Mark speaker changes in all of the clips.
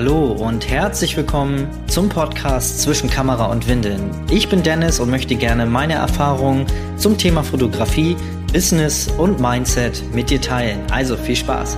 Speaker 1: Hallo und herzlich willkommen zum Podcast zwischen Kamera und Windeln. Ich bin Dennis und möchte gerne meine Erfahrungen zum Thema Fotografie, Business und Mindset mit dir teilen. Also viel Spaß!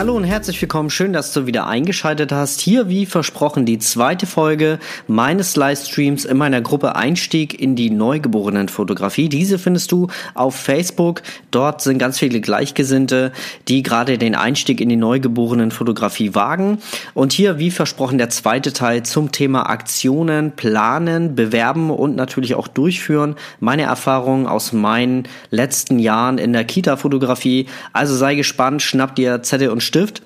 Speaker 1: Hallo und herzlich willkommen. Schön, dass du wieder eingeschaltet hast. Hier, wie versprochen, die zweite Folge meines Livestreams in meiner Gruppe Einstieg in die Neugeborenen-Fotografie. Diese findest du auf Facebook. Dort sind ganz viele Gleichgesinnte, die gerade den Einstieg in die Neugeborenen-Fotografie wagen. Und hier, wie versprochen, der zweite Teil zum Thema Aktionen, Planen, Bewerben und natürlich auch Durchführen. Meine Erfahrungen aus meinen letzten Jahren in der Kita-Fotografie. Also sei gespannt, schnapp dir Zettel und Stift.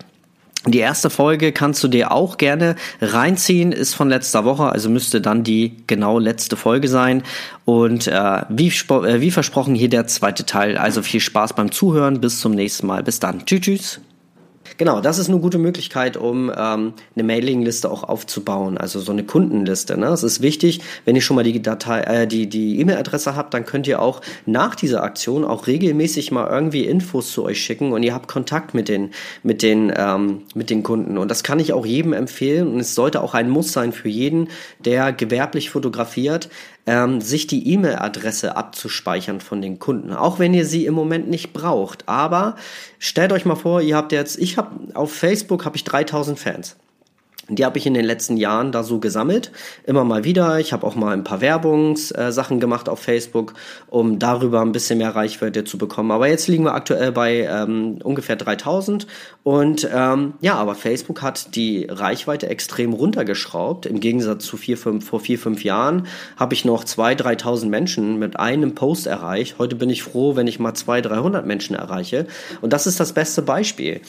Speaker 1: Die erste Folge kannst du dir auch gerne reinziehen, ist von letzter Woche, also müsste dann die genau letzte Folge sein. Und äh, wie, äh, wie versprochen hier der zweite Teil. Also viel Spaß beim Zuhören, bis zum nächsten Mal. Bis dann. Tschüss. tschüss. Genau, das ist eine gute Möglichkeit, um ähm, eine Mailingliste auch aufzubauen, also so eine Kundenliste. Ne? Es ist wichtig, wenn ihr schon mal die Datei, äh, die die E-Mail-Adresse habt, dann könnt ihr auch nach dieser Aktion auch regelmäßig mal irgendwie Infos zu euch schicken und ihr habt Kontakt mit den mit den ähm, mit den Kunden. Und das kann ich auch jedem empfehlen und es sollte auch ein Muss sein für jeden, der gewerblich fotografiert, ähm, sich die E-Mail-Adresse abzuspeichern von den Kunden, auch wenn ihr sie im Moment nicht braucht. Aber stellt euch mal vor, ihr habt jetzt, ich habe auf Facebook habe ich 3000 Fans. Die habe ich in den letzten Jahren da so gesammelt, immer mal wieder. Ich habe auch mal ein paar Werbungssachen gemacht auf Facebook, um darüber ein bisschen mehr Reichweite zu bekommen. Aber jetzt liegen wir aktuell bei ähm, ungefähr 3000 und ähm, ja, aber Facebook hat die Reichweite extrem runtergeschraubt. Im Gegensatz zu vier, fünf, vor vier, fünf Jahren habe ich noch 2.000, 3.000 Menschen mit einem Post erreicht. Heute bin ich froh, wenn ich mal 200, 300 Menschen erreiche. Und das ist das beste Beispiel.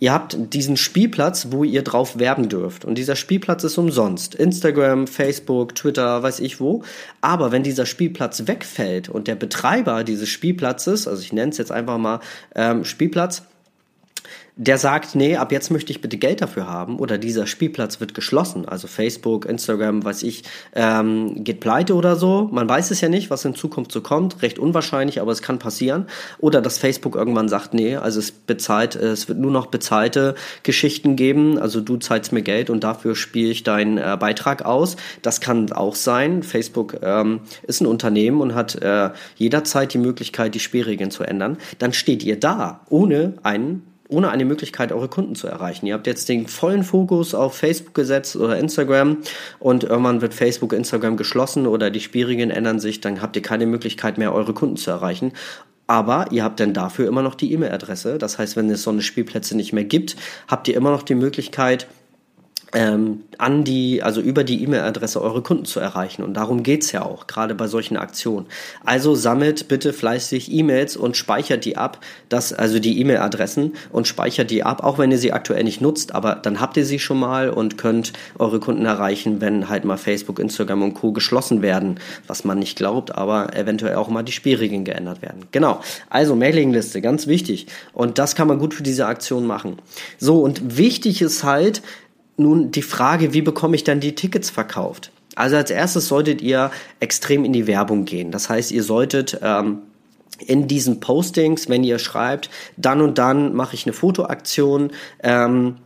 Speaker 1: Ihr habt diesen Spielplatz, wo ihr drauf werben dürft. Und dieser Spielplatz ist umsonst. Instagram, Facebook, Twitter, weiß ich wo. Aber wenn dieser Spielplatz wegfällt und der Betreiber dieses Spielplatzes, also ich nenne es jetzt einfach mal ähm, Spielplatz, der sagt, nee, ab jetzt möchte ich bitte Geld dafür haben oder dieser Spielplatz wird geschlossen. Also Facebook, Instagram, weiß ich, ähm, geht pleite oder so. Man weiß es ja nicht, was in Zukunft so kommt. Recht unwahrscheinlich, aber es kann passieren. Oder dass Facebook irgendwann sagt, nee, also es bezahlt, es wird nur noch bezahlte Geschichten geben. Also du zahlst mir Geld und dafür spiele ich deinen äh, Beitrag aus. Das kann auch sein. Facebook ähm, ist ein Unternehmen und hat äh, jederzeit die Möglichkeit, die Spielregeln zu ändern. Dann steht ihr da ohne einen ohne eine Möglichkeit, eure Kunden zu erreichen. Ihr habt jetzt den vollen Fokus auf Facebook gesetzt oder Instagram und irgendwann wird Facebook, Instagram geschlossen oder die Spielregeln ändern sich, dann habt ihr keine Möglichkeit mehr, eure Kunden zu erreichen. Aber ihr habt dann dafür immer noch die E-Mail-Adresse. Das heißt, wenn es so eine Spielplätze nicht mehr gibt, habt ihr immer noch die Möglichkeit, ähm, an die, also über die E-Mail-Adresse eure Kunden zu erreichen. Und darum geht's ja auch, gerade bei solchen Aktionen. Also sammelt bitte fleißig E-Mails und speichert die ab, das, also die E-Mail-Adressen und speichert die ab, auch wenn ihr sie aktuell nicht nutzt, aber dann habt ihr sie schon mal und könnt eure Kunden erreichen, wenn halt mal Facebook, Instagram und Co. geschlossen werden, was man nicht glaubt, aber eventuell auch mal die Spielregeln geändert werden. Genau. Also Mailingliste, ganz wichtig. Und das kann man gut für diese Aktion machen. So, und wichtig ist halt, nun die Frage, wie bekomme ich dann die Tickets verkauft? Also als erstes solltet ihr extrem in die Werbung gehen. Das heißt, ihr solltet ähm, in diesen Postings, wenn ihr schreibt, dann und dann mache ich eine Fotoaktion, ähm,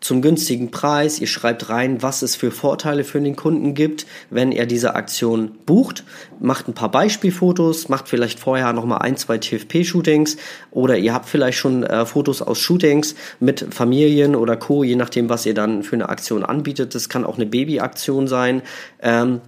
Speaker 1: zum günstigen Preis. Ihr schreibt rein, was es für Vorteile für den Kunden gibt, wenn er diese Aktion bucht. Macht ein paar Beispielfotos, macht vielleicht vorher nochmal ein, zwei TFP-Shootings oder ihr habt vielleicht schon äh, Fotos aus Shootings mit Familien oder Co., je nachdem, was ihr dann für eine Aktion anbietet. Das kann auch eine Babyaktion sein. Ähm,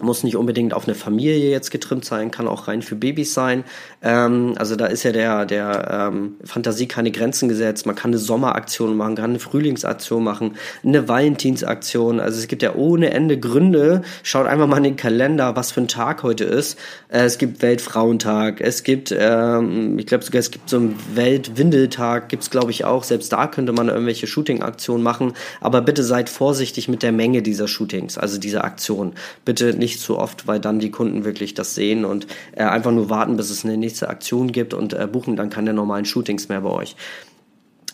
Speaker 1: muss nicht unbedingt auf eine Familie jetzt getrimmt sein, kann auch rein für Babys sein. Ähm, also da ist ja der, der ähm, Fantasie keine Grenzen gesetzt. Man kann eine Sommeraktion machen, kann eine Frühlingsaktion machen, eine Valentinsaktion. Also es gibt ja ohne Ende Gründe. Schaut einfach mal in den Kalender, was für ein Tag heute ist. Äh, es gibt Weltfrauentag, es gibt, ähm, ich glaube sogar, es gibt so einen Weltwindeltag, gibt's glaube ich auch. Selbst da könnte man irgendwelche Shooting-Aktionen machen. Aber bitte seid vorsichtig mit der Menge dieser Shootings, also dieser Aktion. Bitte nicht zu oft, weil dann die Kunden wirklich das sehen und äh, einfach nur warten, bis es eine nächste Aktion gibt und äh, buchen dann keine normalen Shootings mehr bei euch.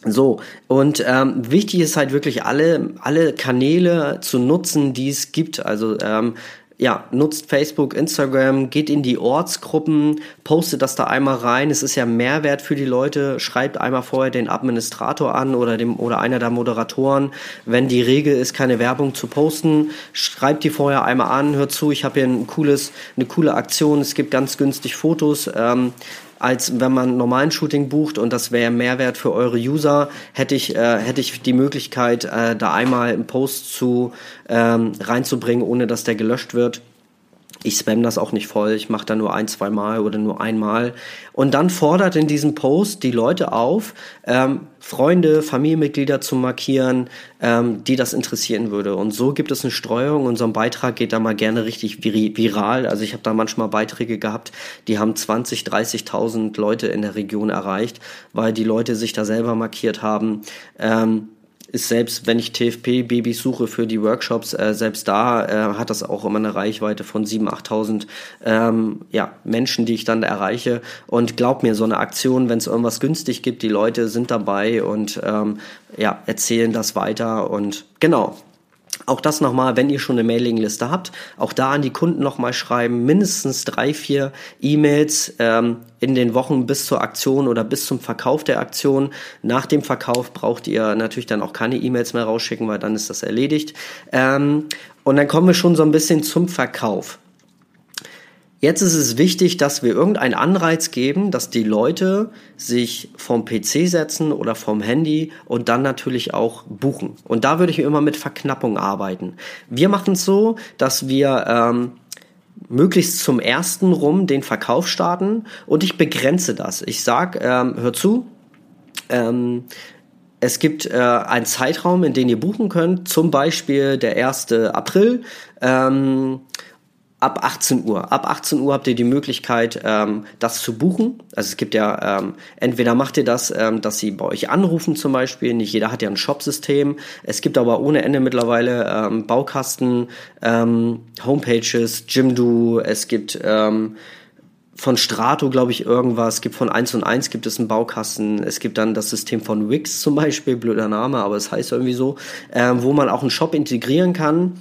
Speaker 1: So, und ähm, wichtig ist halt wirklich alle, alle Kanäle zu nutzen, die es gibt. Also ähm, ja, nutzt Facebook, Instagram, geht in die Ortsgruppen, postet das da einmal rein. Es ist ja Mehrwert für die Leute. Schreibt einmal vorher den Administrator an oder dem oder einer der Moderatoren. Wenn die Regel ist, keine Werbung zu posten, schreibt die vorher einmal an. Hört zu, ich habe hier ein cooles, eine coole Aktion. Es gibt ganz günstig Fotos. Ähm, als wenn man normalen Shooting bucht und das wäre Mehrwert für eure User, hätte ich, äh, hätte ich die Möglichkeit, äh, da einmal einen Post zu ähm, reinzubringen, ohne dass der gelöscht wird. Ich spam das auch nicht voll, ich mache da nur ein, zwei Mal oder nur einmal. Und dann fordert in diesem Post die Leute auf, ähm, Freunde, Familienmitglieder zu markieren, ähm, die das interessieren würde. Und so gibt es eine Streuung und so ein Beitrag geht da mal gerne richtig vir viral. Also ich habe da manchmal Beiträge gehabt, die haben 20, 30.000 Leute in der Region erreicht, weil die Leute sich da selber markiert haben. Ähm, ist selbst, wenn ich TFP-Babys suche für die Workshops, äh, selbst da äh, hat das auch immer eine Reichweite von 7.000, 8.000 ähm, ja, Menschen, die ich dann erreiche. Und glaub mir, so eine Aktion, wenn es irgendwas günstig gibt, die Leute sind dabei und ähm, ja, erzählen das weiter. Und genau, auch das nochmal, wenn ihr schon eine Mailingliste habt, auch da an die Kunden nochmal schreiben, mindestens drei, vier E-Mails ähm, in den Wochen bis zur Aktion oder bis zum Verkauf der Aktion. Nach dem Verkauf braucht ihr natürlich dann auch keine E-Mails mehr rausschicken, weil dann ist das erledigt. Ähm, und dann kommen wir schon so ein bisschen zum Verkauf. Jetzt ist es wichtig, dass wir irgendeinen Anreiz geben, dass die Leute sich vom PC setzen oder vom Handy und dann natürlich auch buchen. Und da würde ich immer mit Verknappung arbeiten. Wir machen es so, dass wir ähm, möglichst zum ersten rum den Verkauf starten und ich begrenze das. Ich sag, ähm, hör zu, ähm, es gibt äh, einen Zeitraum, in den ihr buchen könnt, zum Beispiel der 1. April. Ähm, ab 18 Uhr. Ab 18 Uhr habt ihr die Möglichkeit, ähm, das zu buchen. Also es gibt ja, ähm, entweder macht ihr das, ähm, dass sie bei euch anrufen zum Beispiel. Nicht jeder hat ja ein Shop-System. Es gibt aber ohne Ende mittlerweile ähm, Baukasten, ähm, Homepages, Jimdo, es gibt ähm, von Strato, glaube ich, irgendwas. Es gibt von 1 und 1 gibt es einen Baukasten. Es gibt dann das System von Wix zum Beispiel, blöder Name, aber es heißt irgendwie so, äh, wo man auch einen Shop integrieren kann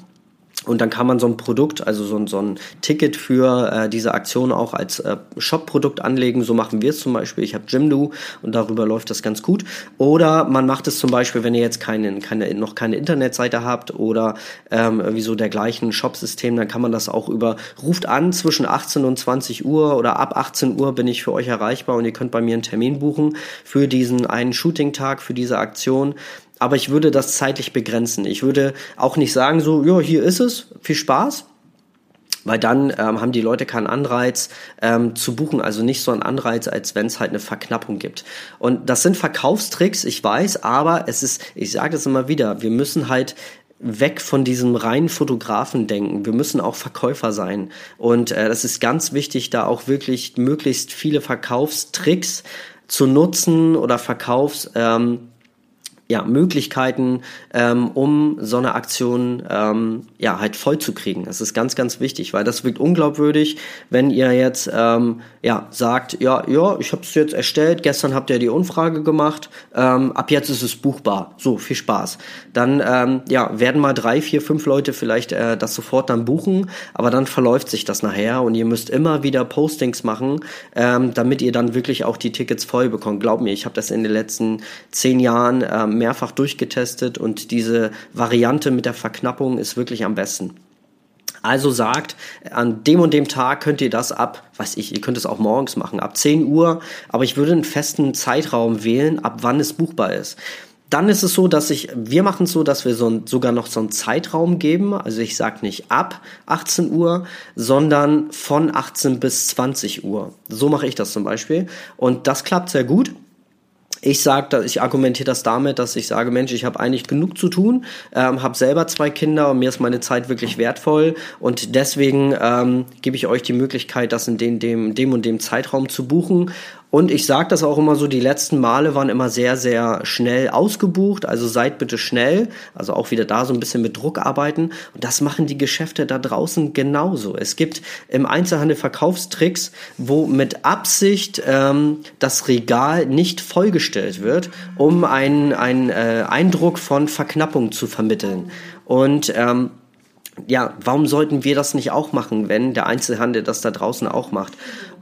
Speaker 1: und dann kann man so ein Produkt, also so ein, so ein Ticket für äh, diese Aktion auch als äh, Shop-Produkt anlegen. So machen wir es zum Beispiel. Ich habe Jimdo und darüber läuft das ganz gut. Oder man macht es zum Beispiel, wenn ihr jetzt keine, keine, noch keine Internetseite habt oder ähm, irgendwie so dergleichen Shop-System, dann kann man das auch über, ruft an zwischen 18 und 20 Uhr oder ab 18 Uhr bin ich für euch erreichbar und ihr könnt bei mir einen Termin buchen für diesen einen Shooting-Tag, für diese Aktion aber ich würde das zeitlich begrenzen. Ich würde auch nicht sagen so, ja, hier ist es, viel Spaß, weil dann ähm, haben die Leute keinen Anreiz ähm, zu buchen, also nicht so einen Anreiz, als wenn es halt eine Verknappung gibt. Und das sind Verkaufstricks, ich weiß, aber es ist, ich sage es immer wieder, wir müssen halt weg von diesem reinen Fotografen denken. Wir müssen auch Verkäufer sein. Und äh, das ist ganz wichtig, da auch wirklich möglichst viele Verkaufstricks zu nutzen oder Verkaufs... Ähm, ja, Möglichkeiten, ähm, um so eine Aktion ähm, ja halt voll zu kriegen. Das ist ganz, ganz wichtig, weil das wirkt unglaubwürdig, wenn ihr jetzt ähm, ja sagt, ja, ja, ich habe es jetzt erstellt, gestern habt ihr die Umfrage gemacht, ähm, ab jetzt ist es buchbar. So, viel Spaß. Dann ähm, ja, werden mal drei, vier, fünf Leute vielleicht äh, das sofort dann buchen, aber dann verläuft sich das nachher und ihr müsst immer wieder Postings machen, ähm, damit ihr dann wirklich auch die Tickets voll bekommt. Glaub mir, ich habe das in den letzten zehn Jahren ähm, mehrfach durchgetestet und diese Variante mit der Verknappung ist wirklich am besten. Also sagt, an dem und dem Tag könnt ihr das ab, weiß ich, ihr könnt es auch morgens machen, ab 10 Uhr, aber ich würde einen festen Zeitraum wählen, ab wann es buchbar ist. Dann ist es so, dass ich, wir machen es so, dass wir so ein, sogar noch so einen Zeitraum geben. Also ich sage nicht ab 18 Uhr, sondern von 18 bis 20 Uhr. So mache ich das zum Beispiel. Und das klappt sehr gut ich sage, ich argumentiere das damit, dass ich sage, Mensch, ich habe eigentlich genug zu tun, ähm, habe selber zwei Kinder und mir ist meine Zeit wirklich wertvoll. Und deswegen ähm, gebe ich euch die Möglichkeit, das in den, dem, dem und dem Zeitraum zu buchen und ich sage das auch immer so, die letzten Male waren immer sehr, sehr schnell ausgebucht. Also seid bitte schnell. Also auch wieder da so ein bisschen mit Druck arbeiten. Und das machen die Geschäfte da draußen genauso. Es gibt im Einzelhandel Verkaufstricks, wo mit Absicht ähm, das Regal nicht vollgestellt wird, um einen, einen äh, Eindruck von Verknappung zu vermitteln. Und ähm, ja, warum sollten wir das nicht auch machen, wenn der Einzelhandel das da draußen auch macht?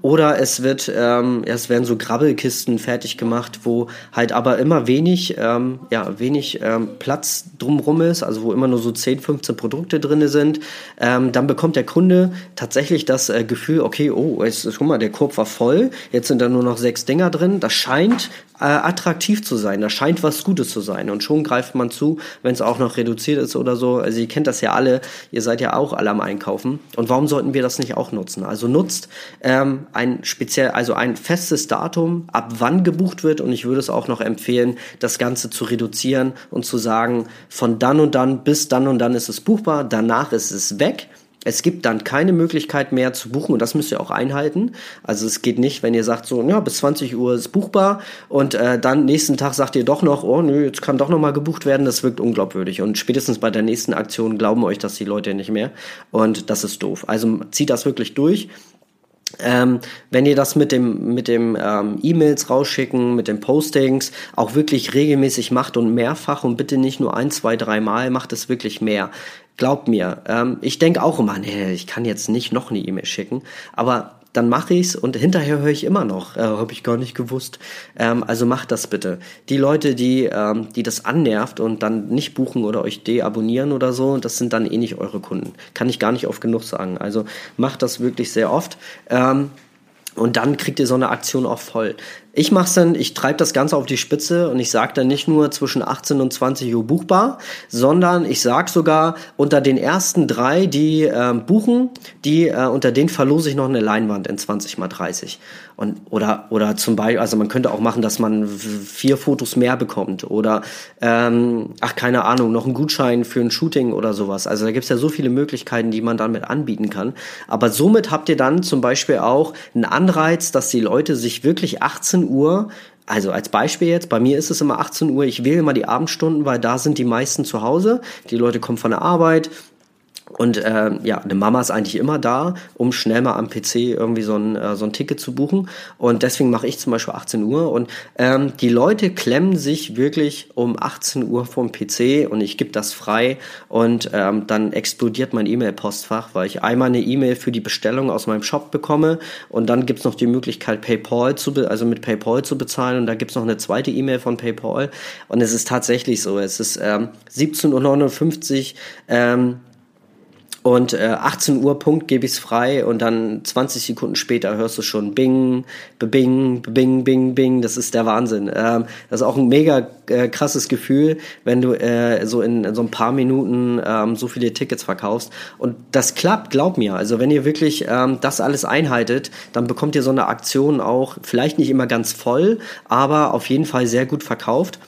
Speaker 1: Oder es wird, ähm, es werden so Grabbelkisten fertig gemacht, wo halt aber immer wenig, ähm, ja, wenig ähm, Platz drumrum ist, also wo immer nur so 10, 15 Produkte drinne sind. Ähm, dann bekommt der Kunde tatsächlich das äh, Gefühl, okay, oh, jetzt, guck mal, der Korb war voll, jetzt sind da nur noch sechs Dinger drin. Das scheint äh, attraktiv zu sein, das scheint was Gutes zu sein. Und schon greift man zu, wenn es auch noch reduziert ist oder so. Also ihr kennt das ja alle, ihr seid ja auch alle am Einkaufen. Und warum sollten wir das nicht auch nutzen? Also nutzt ähm, ein speziell, also ein festes Datum, ab wann gebucht wird und ich würde es auch noch empfehlen, das Ganze zu reduzieren und zu sagen, von dann und dann bis dann und dann ist es buchbar, danach ist es weg. Es gibt dann keine Möglichkeit mehr zu buchen und das müsst ihr auch einhalten. Also es geht nicht, wenn ihr sagt so, ja, bis 20 Uhr ist buchbar und äh, dann nächsten Tag sagt ihr doch noch, oh nö, jetzt kann doch noch mal gebucht werden. Das wirkt unglaubwürdig und spätestens bei der nächsten Aktion glauben euch das die Leute nicht mehr und das ist doof. Also zieht das wirklich durch ähm, wenn ihr das mit dem mit dem ähm, E-Mails rausschicken, mit den Postings auch wirklich regelmäßig macht und mehrfach und bitte nicht nur ein, zwei, drei Mal, macht es wirklich mehr. Glaubt mir, ähm, ich denke auch immer, nee, ich kann jetzt nicht noch eine E-Mail schicken, aber dann mache ich's und hinterher höre ich immer noch, äh, habe ich gar nicht gewusst. Ähm, also macht das bitte. Die Leute, die, ähm, die das annervt und dann nicht buchen oder euch deabonnieren oder so, das sind dann eh nicht eure Kunden. Kann ich gar nicht oft genug sagen. Also macht das wirklich sehr oft. Ähm, und dann kriegt ihr so eine Aktion auch voll. Ich mach's dann, ich treibe das Ganze auf die Spitze und ich sage dann nicht nur zwischen 18 und 20 Uhr buchbar, sondern ich sag sogar unter den ersten drei, die äh, buchen, die äh, unter denen verlose ich noch eine Leinwand in 20 mal 30. Und oder oder zum Beispiel, also man könnte auch machen, dass man vier Fotos mehr bekommt oder ähm, ach keine Ahnung, noch einen Gutschein für ein Shooting oder sowas. Also da gibt's ja so viele Möglichkeiten, die man damit anbieten kann. Aber somit habt ihr dann zum Beispiel auch einen Anreiz, dass die Leute sich wirklich 18 Uhr also als Beispiel jetzt, bei mir ist es immer 18 Uhr, ich wähle immer die Abendstunden, weil da sind die meisten zu Hause. Die Leute kommen von der Arbeit, und äh, ja, eine Mama ist eigentlich immer da, um schnell mal am PC irgendwie so ein, äh, so ein Ticket zu buchen. Und deswegen mache ich zum Beispiel 18 Uhr. Und ähm, die Leute klemmen sich wirklich um 18 Uhr vom PC und ich gebe das frei. Und ähm, dann explodiert mein E-Mail-Postfach, weil ich einmal eine E-Mail für die Bestellung aus meinem Shop bekomme. Und dann gibt's noch die Möglichkeit, PayPal zu, also mit PayPal zu bezahlen. Und da gibt's noch eine zweite E-Mail von PayPal. Und es ist tatsächlich so. Es ist ähm, 17.59 Uhr. Ähm, und äh, 18 Uhr Punkt gebe ich's frei und dann 20 Sekunden später hörst du schon Bing, Bing, Bing, Bing, Bing. Das ist der Wahnsinn. Ähm, das ist auch ein mega äh, krasses Gefühl, wenn du äh, so in, in so ein paar Minuten ähm, so viele Tickets verkaufst. Und das klappt, glaub mir. Also wenn ihr wirklich ähm, das alles einhaltet, dann bekommt ihr so eine Aktion auch vielleicht nicht immer ganz voll, aber auf jeden Fall sehr gut verkauft.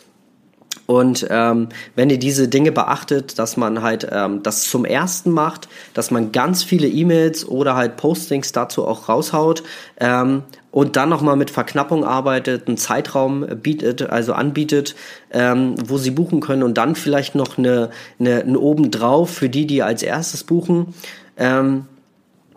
Speaker 1: Und ähm, wenn ihr diese Dinge beachtet, dass man halt ähm, das zum ersten macht, dass man ganz viele E-Mails oder halt Postings dazu auch raushaut ähm, und dann nochmal mit Verknappung arbeitet, einen Zeitraum bietet, also anbietet, ähm, wo sie buchen können und dann vielleicht noch eine, eine, eine obendrauf für die, die als erstes buchen. Ähm,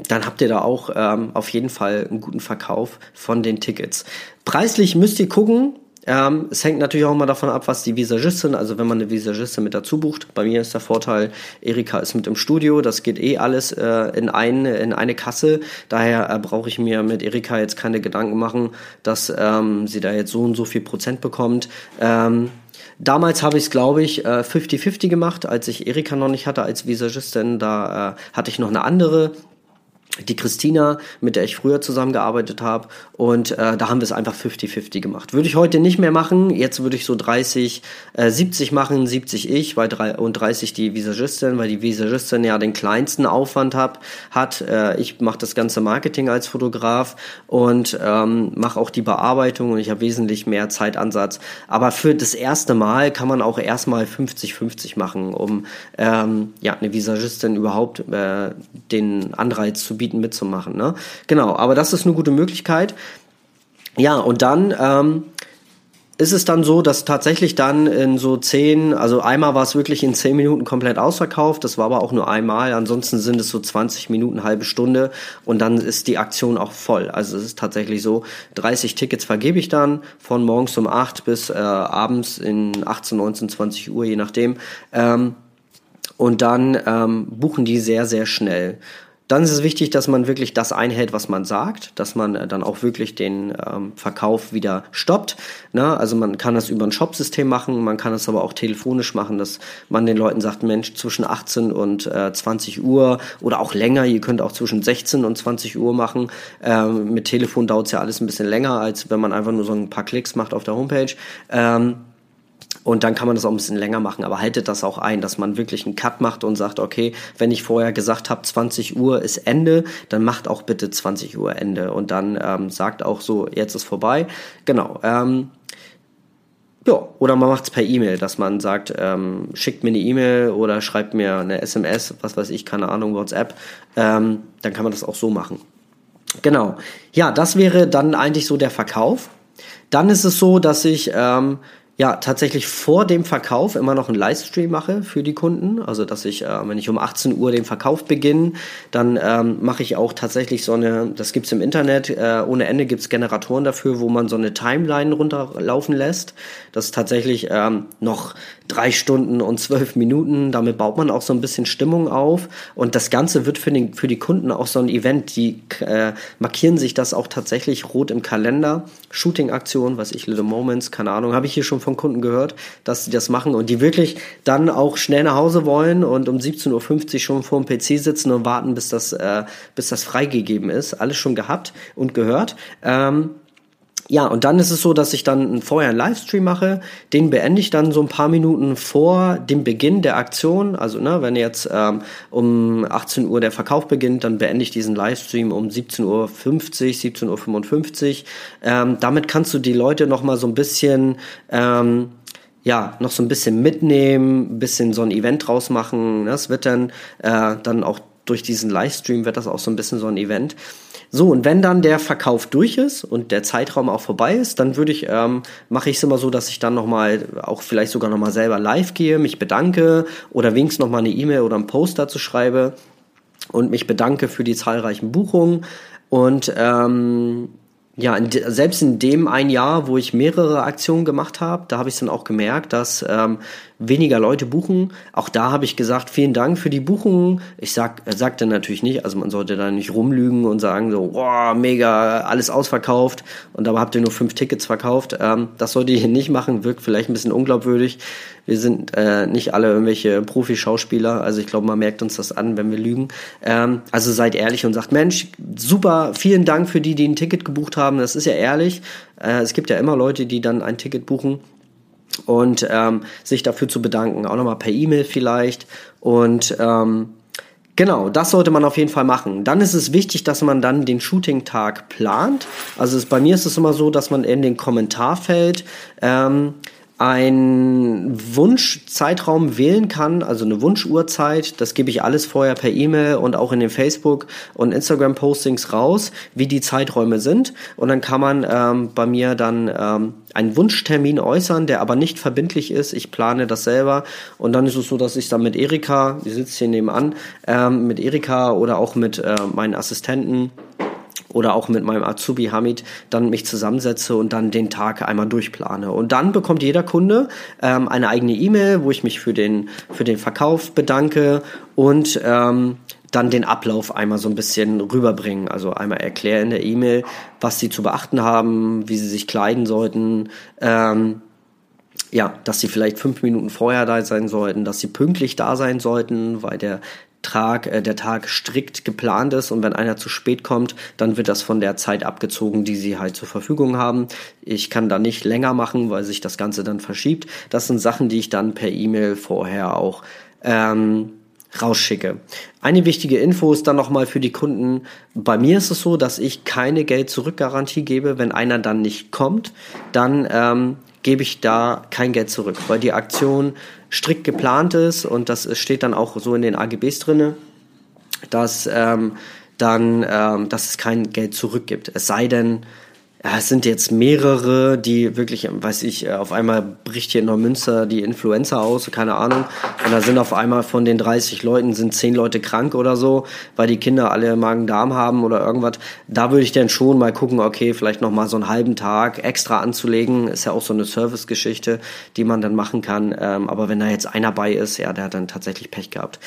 Speaker 1: dann habt ihr da auch ähm, auf jeden Fall einen guten Verkauf von den Tickets. Preislich müsst ihr gucken, ähm, es hängt natürlich auch immer davon ab, was die Visagistin, also wenn man eine Visagistin mit dazu bucht. Bei mir ist der Vorteil, Erika ist mit im Studio, das geht eh alles äh, in, ein, in eine Kasse. Daher äh, brauche ich mir mit Erika jetzt keine Gedanken machen, dass ähm, sie da jetzt so und so viel Prozent bekommt. Ähm, Damals habe ich es, glaube ich, 50-50 äh, gemacht, als ich Erika noch nicht hatte als Visagistin. Da äh, hatte ich noch eine andere die Christina, mit der ich früher zusammengearbeitet habe. Und äh, da haben wir es einfach 50-50 gemacht. Würde ich heute nicht mehr machen. Jetzt würde ich so 30, äh, 70 machen, 70 ich weil drei, und 30 die Visagistin, weil die Visagistin ja den kleinsten Aufwand hab, hat. Äh, ich mache das ganze Marketing als Fotograf und ähm, mache auch die Bearbeitung und ich habe wesentlich mehr Zeitansatz. Aber für das erste Mal kann man auch erstmal 50-50 machen, um ähm, ja, eine Visagistin überhaupt äh, den Anreiz zu bieten, mitzumachen. Ne? Genau, aber das ist eine gute Möglichkeit. Ja, und dann ähm, ist es dann so, dass tatsächlich dann in so zehn, also einmal war es wirklich in zehn Minuten komplett ausverkauft, das war aber auch nur einmal, ansonsten sind es so 20 Minuten, halbe Stunde und dann ist die Aktion auch voll. Also es ist tatsächlich so, 30 Tickets vergebe ich dann von morgens um 8 bis äh, abends in 18, 19, 20 Uhr, je nachdem. Ähm, und dann ähm, buchen die sehr, sehr schnell. Dann ist es wichtig, dass man wirklich das einhält, was man sagt, dass man äh, dann auch wirklich den ähm, Verkauf wieder stoppt. Ne? Also man kann das über ein Shopsystem machen, man kann es aber auch telefonisch machen, dass man den Leuten sagt, Mensch, zwischen 18 und äh, 20 Uhr oder auch länger, ihr könnt auch zwischen 16 und 20 Uhr machen. Ähm, mit Telefon dauert es ja alles ein bisschen länger, als wenn man einfach nur so ein paar Klicks macht auf der Homepage. Ähm, und dann kann man das auch ein bisschen länger machen, aber haltet das auch ein, dass man wirklich einen Cut macht und sagt, okay, wenn ich vorher gesagt habe, 20 Uhr ist Ende, dann macht auch bitte 20 Uhr Ende und dann ähm, sagt auch so, jetzt ist vorbei. Genau. Ähm, ja, oder man macht es per E-Mail, dass man sagt, ähm, schickt mir eine E-Mail oder schreibt mir eine SMS, was weiß ich, keine Ahnung, WhatsApp. Ähm, dann kann man das auch so machen. Genau. Ja, das wäre dann eigentlich so der Verkauf. Dann ist es so, dass ich ähm, ja tatsächlich vor dem Verkauf immer noch einen Livestream mache für die Kunden. Also dass ich, äh, wenn ich um 18 Uhr den Verkauf beginne, dann ähm, mache ich auch tatsächlich so eine, das gibt's im Internet, äh, ohne Ende gibt's Generatoren dafür, wo man so eine Timeline runterlaufen lässt. Das ist tatsächlich ähm, noch drei Stunden und zwölf Minuten. Damit baut man auch so ein bisschen Stimmung auf. Und das Ganze wird für, den, für die Kunden auch so ein Event. Die äh, markieren sich das auch tatsächlich rot im Kalender. Shooting-Aktion, was ich, Little Moments, keine Ahnung, habe ich hier schon von Kunden gehört, dass sie das machen und die wirklich dann auch schnell nach Hause wollen und um 17.50 Uhr schon vor dem PC sitzen und warten, bis das, äh, bis das freigegeben ist. Alles schon gehabt und gehört. Ähm, ja, und dann ist es so, dass ich dann vorher einen Livestream mache, den beende ich dann so ein paar Minuten vor dem Beginn der Aktion. Also, ne, wenn jetzt ähm, um 18 Uhr der Verkauf beginnt, dann beende ich diesen Livestream um 17.50 Uhr, 17.55 Uhr. Ähm, damit kannst du die Leute noch mal so ein bisschen ähm, ja, noch so ein bisschen mitnehmen, ein bisschen so ein Event draus machen. Das wird dann, äh, dann auch durch diesen Livestream wird das auch so ein bisschen so ein Event. So, und wenn dann der Verkauf durch ist und der Zeitraum auch vorbei ist, dann würde ich, ähm, mache ich es immer so, dass ich dann nochmal, auch vielleicht sogar nochmal selber live gehe, mich bedanke oder wenigstens nochmal eine E-Mail oder einen Post dazu schreibe und mich bedanke für die zahlreichen Buchungen. Und ähm, ja, in selbst in dem ein Jahr, wo ich mehrere Aktionen gemacht habe, da habe ich dann auch gemerkt, dass ähm, weniger Leute buchen. Auch da habe ich gesagt, vielen Dank für die Buchungen. Ich sag, sagte natürlich nicht, also man sollte da nicht rumlügen und sagen so, wow, mega, alles ausverkauft und dabei habt ihr nur fünf Tickets verkauft. Ähm, das sollte ihr nicht machen, wirkt vielleicht ein bisschen unglaubwürdig. Wir sind äh, nicht alle irgendwelche Profi-Schauspieler, also ich glaube, man merkt uns das an, wenn wir lügen. Ähm, also seid ehrlich und sagt, Mensch, super, vielen Dank für die, die ein Ticket gebucht haben. Das ist ja ehrlich. Äh, es gibt ja immer Leute, die dann ein Ticket buchen und ähm, sich dafür zu bedanken. Auch nochmal per E-Mail vielleicht. Und ähm, genau, das sollte man auf jeden Fall machen. Dann ist es wichtig, dass man dann den Shooting-Tag plant. Also es, bei mir ist es immer so, dass man in den Kommentarfeld ähm, einen Wunschzeitraum wählen kann, also eine Wunschuhrzeit. Das gebe ich alles vorher per E-Mail und auch in den Facebook- und Instagram-Postings raus, wie die Zeiträume sind. Und dann kann man ähm, bei mir dann ähm, einen Wunschtermin äußern, der aber nicht verbindlich ist. Ich plane das selber. Und dann ist es so, dass ich dann mit Erika, die sitzt hier nebenan, ähm, mit Erika oder auch mit äh, meinen Assistenten oder auch mit meinem Azubi Hamid dann mich zusammensetze und dann den Tag einmal durchplane. Und dann bekommt jeder Kunde ähm, eine eigene E-Mail, wo ich mich für den, für den Verkauf bedanke und ähm, dann den Ablauf einmal so ein bisschen rüberbringen. Also einmal erklären in der E-Mail, was sie zu beachten haben, wie sie sich kleiden sollten, ähm, ja, dass sie vielleicht fünf Minuten vorher da sein sollten, dass sie pünktlich da sein sollten, weil der Tag, äh, der Tag strikt geplant ist und wenn einer zu spät kommt, dann wird das von der Zeit abgezogen, die sie halt zur Verfügung haben. Ich kann da nicht länger machen, weil sich das Ganze dann verschiebt. Das sind Sachen, die ich dann per E-Mail vorher auch ähm, rausschicke. Eine wichtige Info ist dann nochmal für die Kunden. Bei mir ist es so, dass ich keine Geld-Zurück-Garantie gebe. Wenn einer dann nicht kommt, dann ähm, gebe ich da kein Geld zurück, weil die Aktion strikt geplant ist und das steht dann auch so in den AGBs drinne, dass ähm, dann, ähm, dass es kein Geld zurückgibt. Es sei denn, ja, es sind jetzt mehrere, die wirklich, weiß ich, äh, auf einmal bricht hier in Neumünster die Influenza aus, keine Ahnung. Und da sind auf einmal von den 30 Leuten sind 10 Leute krank oder so, weil die Kinder alle Magen-Darm haben oder irgendwas. Da würde ich dann schon mal gucken, okay, vielleicht noch mal so einen halben Tag extra anzulegen. Ist ja auch so eine Servicegeschichte, die man dann machen kann. Ähm, aber wenn da jetzt einer bei ist, ja, der hat dann tatsächlich Pech gehabt.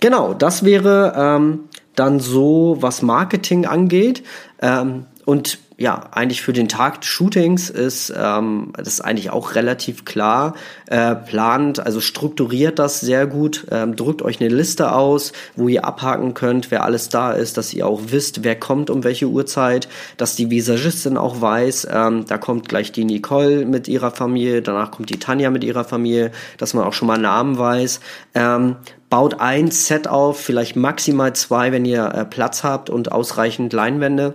Speaker 1: Genau, das wäre ähm, dann so, was Marketing angeht. Ähm, und ja, eigentlich für den Tag Shootings ist ähm, das ist eigentlich auch relativ klar. Äh, plant, also strukturiert das sehr gut. Ähm, drückt euch eine Liste aus, wo ihr abhaken könnt, wer alles da ist, dass ihr auch wisst, wer kommt um welche Uhrzeit, dass die Visagistin auch weiß, ähm, da kommt gleich die Nicole mit ihrer Familie, danach kommt die Tanja mit ihrer Familie, dass man auch schon mal Namen weiß. Ähm, baut ein Set auf, vielleicht maximal zwei, wenn ihr äh, Platz habt und ausreichend Leinwände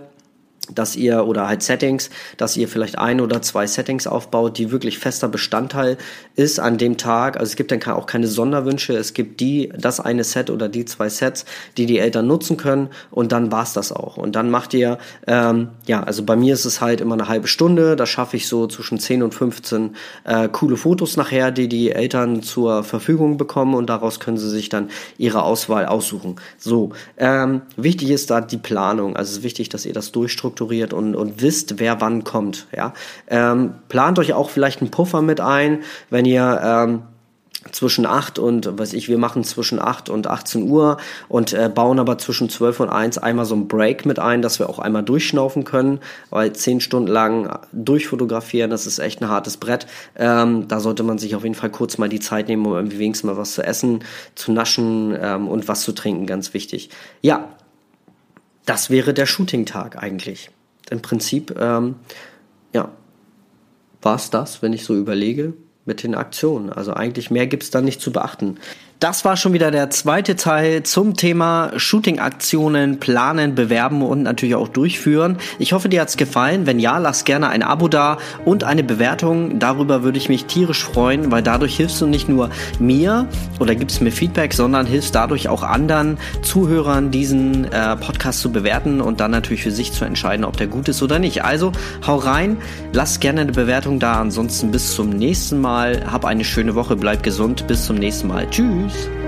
Speaker 1: dass ihr oder halt Settings, dass ihr vielleicht ein oder zwei Settings aufbaut, die wirklich fester Bestandteil ist an dem Tag. Also es gibt dann auch keine Sonderwünsche. Es gibt die, das eine Set oder die zwei Sets, die die Eltern nutzen können und dann war's das auch. Und dann macht ihr, ähm, ja, also bei mir ist es halt immer eine halbe Stunde. Da schaffe ich so zwischen 10 und 15 äh, coole Fotos nachher, die die Eltern zur Verfügung bekommen und daraus können sie sich dann ihre Auswahl aussuchen. So, ähm, wichtig ist da die Planung. Also es ist wichtig, dass ihr das durchstrukturiert strukturiert und, und wisst, wer wann kommt. Ja? Ähm, plant euch auch vielleicht einen Puffer mit ein, wenn ihr ähm, zwischen 8 und, weiß ich, wir machen zwischen 8 und 18 Uhr und äh, bauen aber zwischen 12 und 1 einmal so einen Break mit ein, dass wir auch einmal durchschnaufen können, weil 10 Stunden lang durchfotografieren, das ist echt ein hartes Brett. Ähm, da sollte man sich auf jeden Fall kurz mal die Zeit nehmen, um irgendwie wenigstens mal was zu essen, zu naschen ähm, und was zu trinken, ganz wichtig. Ja, das wäre der Shooting-Tag eigentlich. Im Prinzip, ähm, ja, war es das, wenn ich so überlege, mit den Aktionen. Also eigentlich mehr gibt's da nicht zu beachten. Das war schon wieder der zweite Teil zum Thema Shooting-Aktionen, planen, bewerben und natürlich auch durchführen. Ich hoffe, dir hat's gefallen. Wenn ja, lass gerne ein Abo da und eine Bewertung. Darüber würde ich mich tierisch freuen, weil dadurch hilfst du nicht nur mir oder gibst mir Feedback, sondern hilfst dadurch auch anderen Zuhörern, diesen äh, Podcast zu bewerten und dann natürlich für sich zu entscheiden, ob der gut ist oder nicht. Also hau rein, lass gerne eine Bewertung da. Ansonsten bis zum nächsten Mal. Hab eine schöne Woche, bleib gesund. Bis zum nächsten Mal. Tschüss. Tschüss.